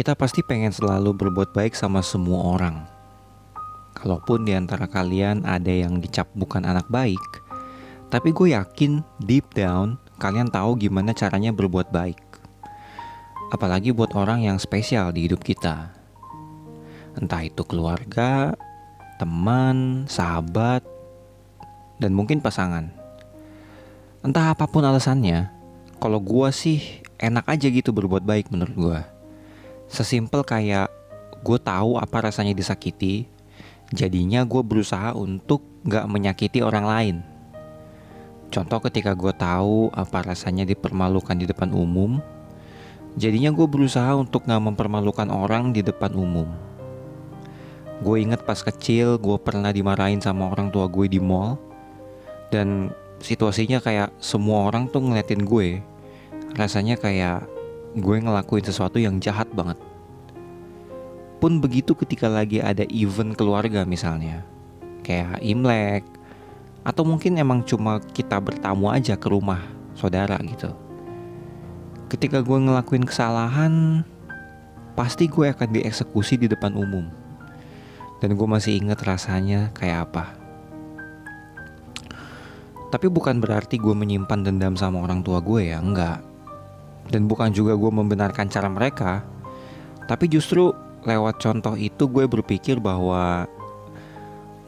Kita pasti pengen selalu berbuat baik sama semua orang. Kalaupun di antara kalian ada yang dicap bukan anak baik, tapi gue yakin deep down kalian tahu gimana caranya berbuat baik. Apalagi buat orang yang spesial di hidup kita. Entah itu keluarga, teman, sahabat, dan mungkin pasangan. Entah apa pun alasannya, kalau gue sih enak aja gitu berbuat baik menurut gue. Sesimpel kayak gue tahu apa rasanya disakiti, jadinya gue berusaha untuk gak menyakiti orang lain. Contoh ketika gue tahu apa rasanya dipermalukan di depan umum, jadinya gue berusaha untuk gak mempermalukan orang di depan umum. Gue inget pas kecil gue pernah dimarahin sama orang tua gue di mall, dan situasinya kayak semua orang tuh ngeliatin gue, rasanya kayak gue ngelakuin sesuatu yang jahat banget. Pun begitu ketika lagi ada event keluarga misalnya, kayak Imlek, atau mungkin emang cuma kita bertamu aja ke rumah saudara gitu. Ketika gue ngelakuin kesalahan, pasti gue akan dieksekusi di depan umum. Dan gue masih inget rasanya kayak apa. Tapi bukan berarti gue menyimpan dendam sama orang tua gue ya, enggak. Dan bukan juga gue membenarkan cara mereka Tapi justru lewat contoh itu gue berpikir bahwa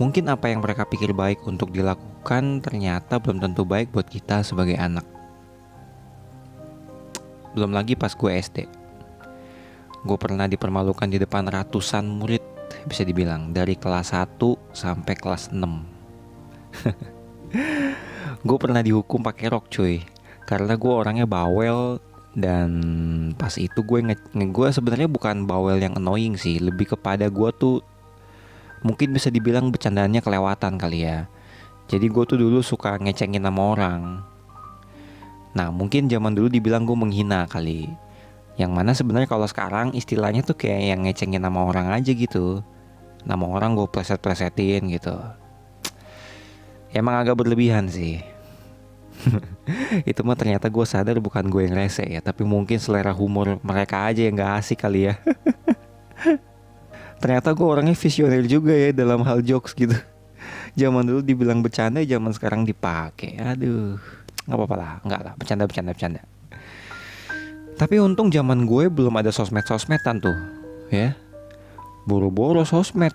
Mungkin apa yang mereka pikir baik untuk dilakukan ternyata belum tentu baik buat kita sebagai anak. Belum lagi pas gue SD Gue pernah dipermalukan di depan ratusan murid bisa dibilang dari kelas 1 sampai kelas 6 Gue pernah dihukum pakai rok cuy. Karena gue orangnya bawel dan pas itu gue nge, gue sebenarnya bukan bawel yang annoying sih. Lebih kepada gue tuh mungkin bisa dibilang bercandanya kelewatan kali ya. Jadi gue tuh dulu suka ngecengin sama orang. Nah mungkin zaman dulu dibilang gue menghina kali. Yang mana sebenarnya kalau sekarang istilahnya tuh kayak yang ngecengin nama orang aja gitu. Nama orang gue pleset-plesetin gitu. Emang agak berlebihan sih itu mah ternyata gue sadar bukan gue yang rese ya tapi mungkin selera humor mereka aja yang gak asik kali ya. Ternyata gue orangnya visioner juga ya dalam hal jokes gitu. Zaman dulu dibilang bercanda zaman sekarang dipakai. Aduh nggak apa-apa lah nggak lah. Bercanda bercanda bercanda. Tapi untung zaman gue belum ada sosmed sosmedan tuh ya. Boro-boro sosmed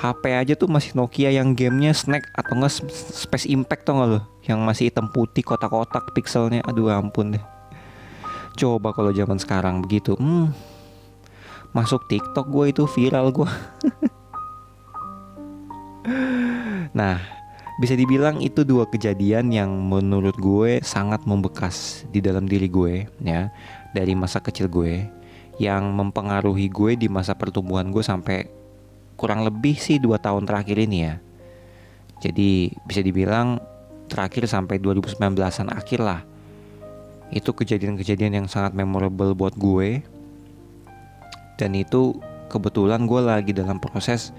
HP aja tuh masih Nokia yang gamenya Snack atau enggak Space Impact tau gak lo Yang masih hitam putih kotak-kotak pixelnya. Aduh ampun deh. Coba kalau zaman sekarang begitu. Hmm, Masuk TikTok gue itu viral gue Nah bisa dibilang itu dua kejadian yang menurut gue sangat membekas di dalam diri gue ya. Dari masa kecil gue yang mempengaruhi gue di masa pertumbuhan gue sampai kurang lebih sih dua tahun terakhir ini ya. Jadi bisa dibilang terakhir sampai 2019-an akhir lah. Itu kejadian-kejadian yang sangat memorable buat gue. Dan itu kebetulan gue lagi dalam proses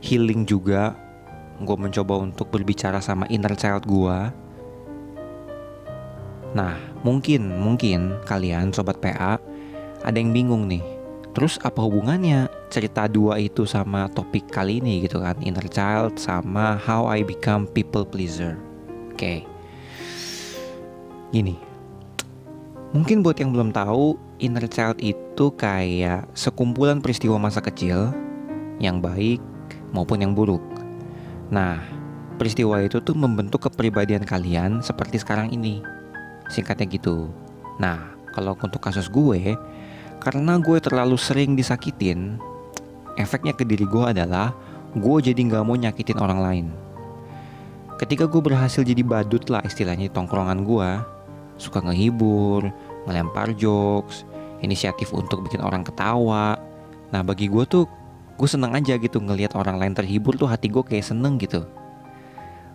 healing juga. Gue mencoba untuk berbicara sama inner child gue. Nah, mungkin, mungkin kalian sobat PA ada yang bingung nih Terus apa hubungannya cerita dua itu sama topik kali ini gitu kan? Inner child sama how I become people pleaser. Oke. Okay. Gini. Mungkin buat yang belum tahu Inner child itu kayak sekumpulan peristiwa masa kecil Yang baik maupun yang buruk. Nah peristiwa itu tuh membentuk kepribadian kalian seperti sekarang ini. Singkatnya gitu. Nah kalau untuk kasus gue karena gue terlalu sering disakitin, efeknya ke diri gue adalah gue jadi gak mau nyakitin orang lain. Ketika gue berhasil jadi badut lah istilahnya tongkrongan gue, suka ngehibur, ngelempar jokes, inisiatif untuk bikin orang ketawa. Nah bagi gue tuh, gue seneng aja gitu ngelihat orang lain terhibur tuh hati gue kayak seneng gitu.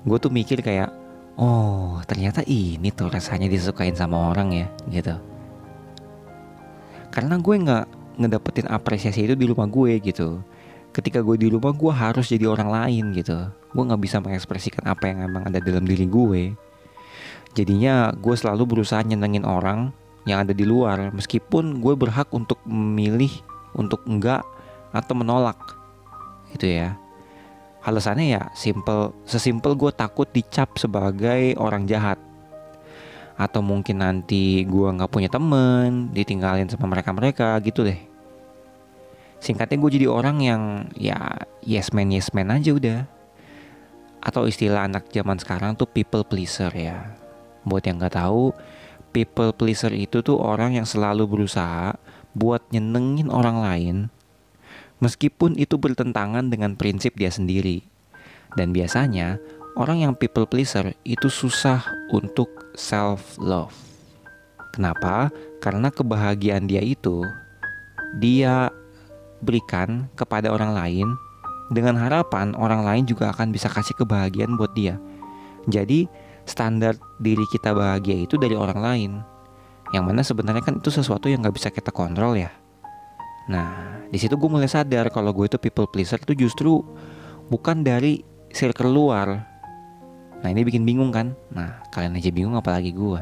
Gue tuh mikir kayak, oh ternyata ini tuh rasanya disukain sama orang ya gitu karena gue nggak ngedapetin apresiasi itu di rumah gue gitu. Ketika gue di rumah gue harus jadi orang lain gitu. Gue nggak bisa mengekspresikan apa yang emang ada dalam diri gue. Jadinya gue selalu berusaha nyenengin orang yang ada di luar meskipun gue berhak untuk memilih untuk enggak atau menolak itu ya. Alasannya ya simple sesimpel gue takut dicap sebagai orang jahat atau mungkin nanti gue nggak punya temen ditinggalin sama mereka mereka gitu deh. Singkatnya gue jadi orang yang ya yes man yes man aja udah. Atau istilah anak zaman sekarang tuh people pleaser ya. Buat yang nggak tahu people pleaser itu tuh orang yang selalu berusaha buat nyenengin orang lain meskipun itu bertentangan dengan prinsip dia sendiri. Dan biasanya orang yang people pleaser itu susah untuk self love. Kenapa? Karena kebahagiaan dia itu dia berikan kepada orang lain dengan harapan orang lain juga akan bisa kasih kebahagiaan buat dia. Jadi standar diri kita bahagia itu dari orang lain yang mana sebenarnya kan itu sesuatu yang nggak bisa kita kontrol ya nah di situ gue mulai sadar kalau gue itu people pleaser itu justru bukan dari circle luar nah ini bikin bingung kan? Nah kalian aja bingung apalagi gue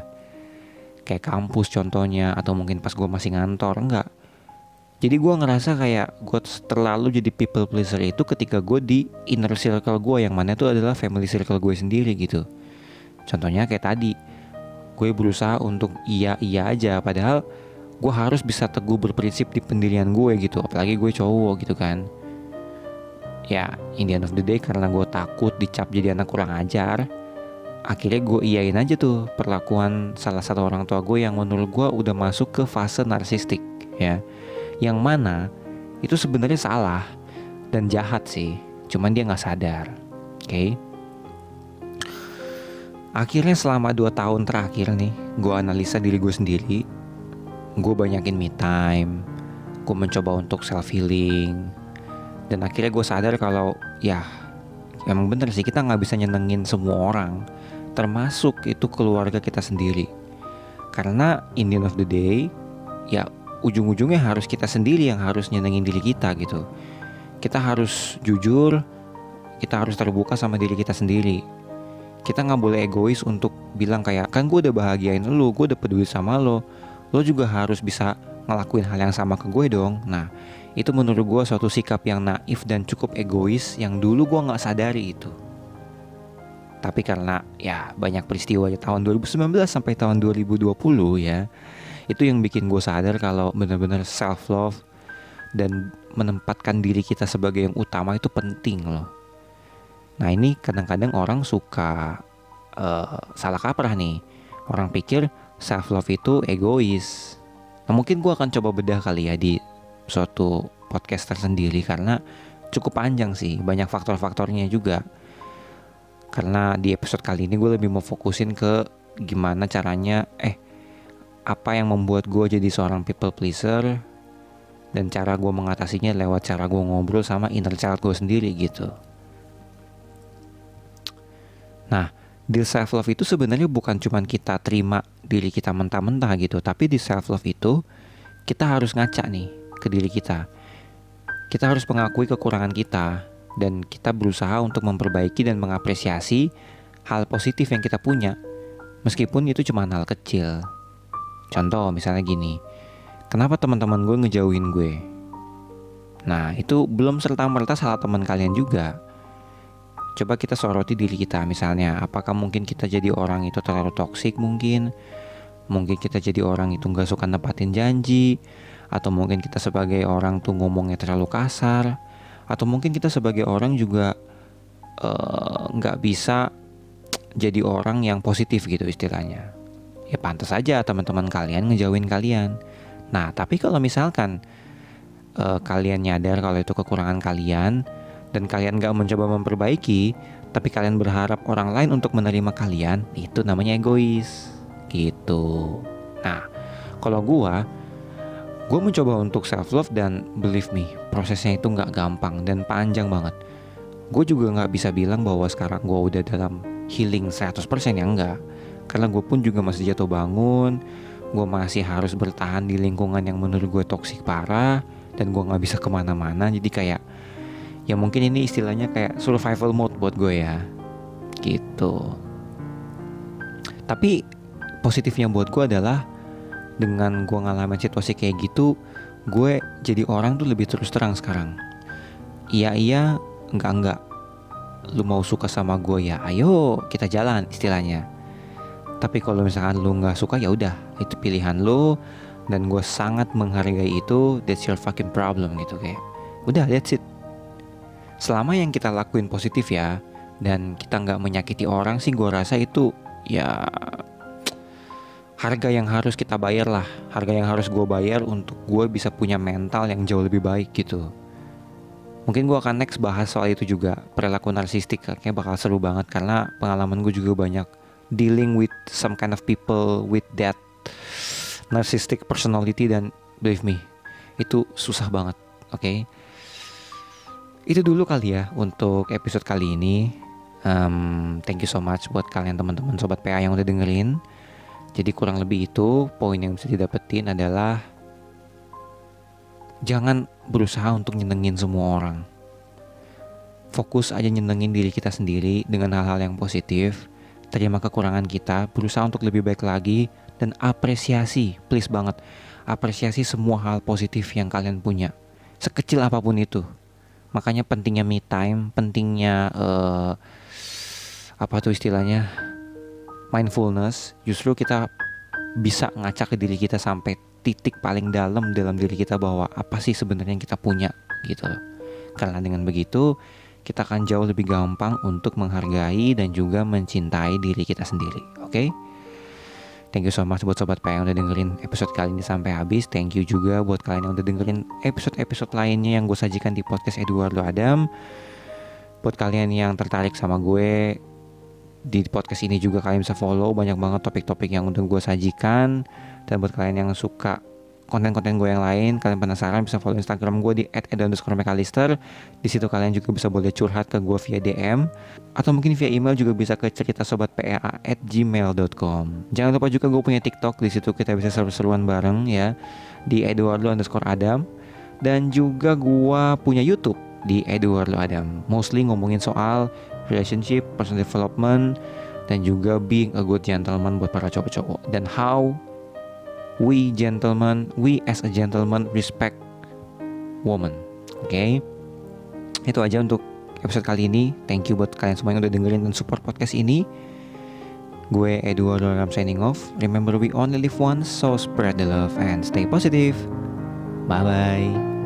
kayak kampus contohnya atau mungkin pas gue masih ngantor enggak. Jadi gue ngerasa kayak gue terlalu jadi people pleaser itu ketika gue di inner circle gue yang mana itu adalah family circle gue sendiri gitu. Contohnya kayak tadi, gue berusaha untuk iya iya aja, padahal gue harus bisa teguh berprinsip di pendirian gue gitu, apalagi gue cowok gitu kan. Ya, in the end of the day karena gue takut dicap jadi anak kurang ajar, akhirnya gue iyain aja tuh perlakuan salah satu orang tua gue yang menurut gue udah masuk ke fase narsistik ya, yang mana itu sebenarnya salah dan jahat sih, cuman dia nggak sadar, oke? Okay? Akhirnya selama 2 tahun terakhir nih, gue analisa diri gue sendiri. Gue banyakin me time, gue mencoba untuk self healing. Dan akhirnya gue sadar kalau ya emang bener sih kita nggak bisa nyenengin semua orang, termasuk itu keluarga kita sendiri. Karena in the end of the day, ya ujung-ujungnya harus kita sendiri yang harus nyenengin diri kita gitu. Kita harus jujur, kita harus terbuka sama diri kita sendiri kita nggak boleh egois untuk bilang kayak kan gue udah bahagiain lo gue udah peduli sama lo lo juga harus bisa ngelakuin hal yang sama ke gue dong nah itu menurut gue suatu sikap yang naif dan cukup egois yang dulu gue nggak sadari itu tapi karena ya banyak peristiwa di tahun 2019 sampai tahun 2020 ya itu yang bikin gue sadar kalau benar-benar self love dan menempatkan diri kita sebagai yang utama itu penting loh Nah ini kadang-kadang orang suka uh, salah kaprah nih. Orang pikir self love itu egois. Nah mungkin gue akan coba bedah kali ya di suatu podcast tersendiri karena cukup panjang sih, banyak faktor-faktornya juga. Karena di episode kali ini gue lebih mau fokusin ke gimana caranya, eh apa yang membuat gue jadi seorang people pleaser dan cara gue mengatasinya lewat cara gue ngobrol sama inner child gue sendiri gitu. Nah, di self love itu sebenarnya bukan cuma kita terima diri kita mentah-mentah gitu, tapi di self love itu kita harus ngaca nih ke diri kita. Kita harus mengakui kekurangan kita dan kita berusaha untuk memperbaiki dan mengapresiasi hal positif yang kita punya. Meskipun itu cuma hal kecil. Contoh misalnya gini, kenapa teman-teman gue ngejauhin gue? Nah, itu belum serta-merta salah teman kalian juga coba kita soroti diri kita misalnya apakah mungkin kita jadi orang itu terlalu toksik mungkin? Mungkin kita jadi orang itu nggak suka nepatin janji? Atau mungkin kita sebagai orang tuh ngomongnya terlalu kasar? Atau mungkin kita sebagai orang juga eh, nggak uh, bisa jadi orang yang positif gitu istilahnya? Ya pantas saja teman-teman kalian ngejauhin kalian. Nah tapi kalau misalkan uh, kalian nyadar kalau itu kekurangan kalian dan kalian gak mencoba memperbaiki, tapi kalian berharap orang lain untuk menerima kalian, itu namanya egois. Gitu. Nah, kalau gua, gua mencoba untuk self love dan believe me, prosesnya itu nggak gampang dan panjang banget. Gue juga nggak bisa bilang bahwa sekarang gue udah dalam healing 100% ya enggak. Karena gue pun juga masih jatuh bangun, gue masih harus bertahan di lingkungan yang menurut gue toksik parah, dan gue nggak bisa ke mana-mana. Jadi kayak ya mungkin ini istilahnya kayak survival mode buat gue ya gitu tapi positifnya buat gue adalah dengan gue ngalamin situasi kayak gitu gue jadi orang tuh lebih terus terang sekarang. Iya iya, enggak enggak. Lu mau suka sama gue ya, ayo kita jalan istilahnya. Tapi kalau misalkan lu nggak suka ya udah, itu pilihan lu dan gue sangat menghargai itu. That's your fucking problem gitu kayak. Udah, that's it. Selama yang kita lakuin positif ya, dan kita nggak menyakiti orang sih, gue rasa itu ya harga yang harus kita bayar lah. Harga yang harus gue bayar untuk gue bisa punya mental yang jauh lebih baik gitu. Mungkin gue akan next bahas soal itu juga. Perilaku narsistik kayaknya bakal seru banget karena pengalaman gue juga banyak dealing with some kind of people with that narcissistic personality dan believe me itu susah banget oke okay? Itu dulu kali ya untuk episode kali ini um, thank you so much buat kalian teman-teman sobat PA yang udah dengerin jadi kurang lebih itu poin yang bisa didapetin adalah jangan berusaha untuk nyenengin semua orang. Fokus aja nyenengin diri kita sendiri dengan hal-hal yang positif. Terima kekurangan kita, berusaha untuk lebih baik lagi dan apresiasi, please banget. Apresiasi semua hal positif yang kalian punya. Sekecil apa pun itu. Makanya pentingnya me time, pentingnya uh, apa tuh istilahnya? mindfulness justru kita bisa ngacak ke diri kita sampai titik paling dalam dalam diri kita bahwa apa sih sebenarnya yang kita punya gitu loh. Karena dengan begitu kita akan jauh lebih gampang untuk menghargai dan juga mencintai diri kita sendiri. Oke? Okay? Thank you so much buat sobat Pak yang udah dengerin episode kali ini sampai habis. Thank you juga buat kalian yang udah dengerin episode-episode lainnya yang gue sajikan di podcast Eduardo Adam. Buat kalian yang tertarik sama gue, di podcast ini juga kalian bisa follow banyak banget topik-topik yang udah gue sajikan dan buat kalian yang suka konten-konten gue yang lain kalian penasaran bisa follow instagram gue di @edo_mcallister di situ kalian juga bisa boleh curhat ke gue via DM atau mungkin via email juga bisa ke cerita sobat at gmail.com jangan lupa juga gue punya tiktok di situ kita bisa seru-seruan bareng ya. Di eduardo underscore adam dan juga gue punya youtube di Eduardo Adam mostly ngomongin soal relationship, personal development, dan juga being a good gentleman buat para cowok-cowok. Dan how we gentlemen, we as a gentleman respect woman. Oke. Okay? Itu aja untuk episode kali ini. Thank you buat kalian semua yang udah dengerin dan support podcast ini. Gue Eduardo Ram signing off. Remember we only live once, so spread the love and stay positive. Bye bye.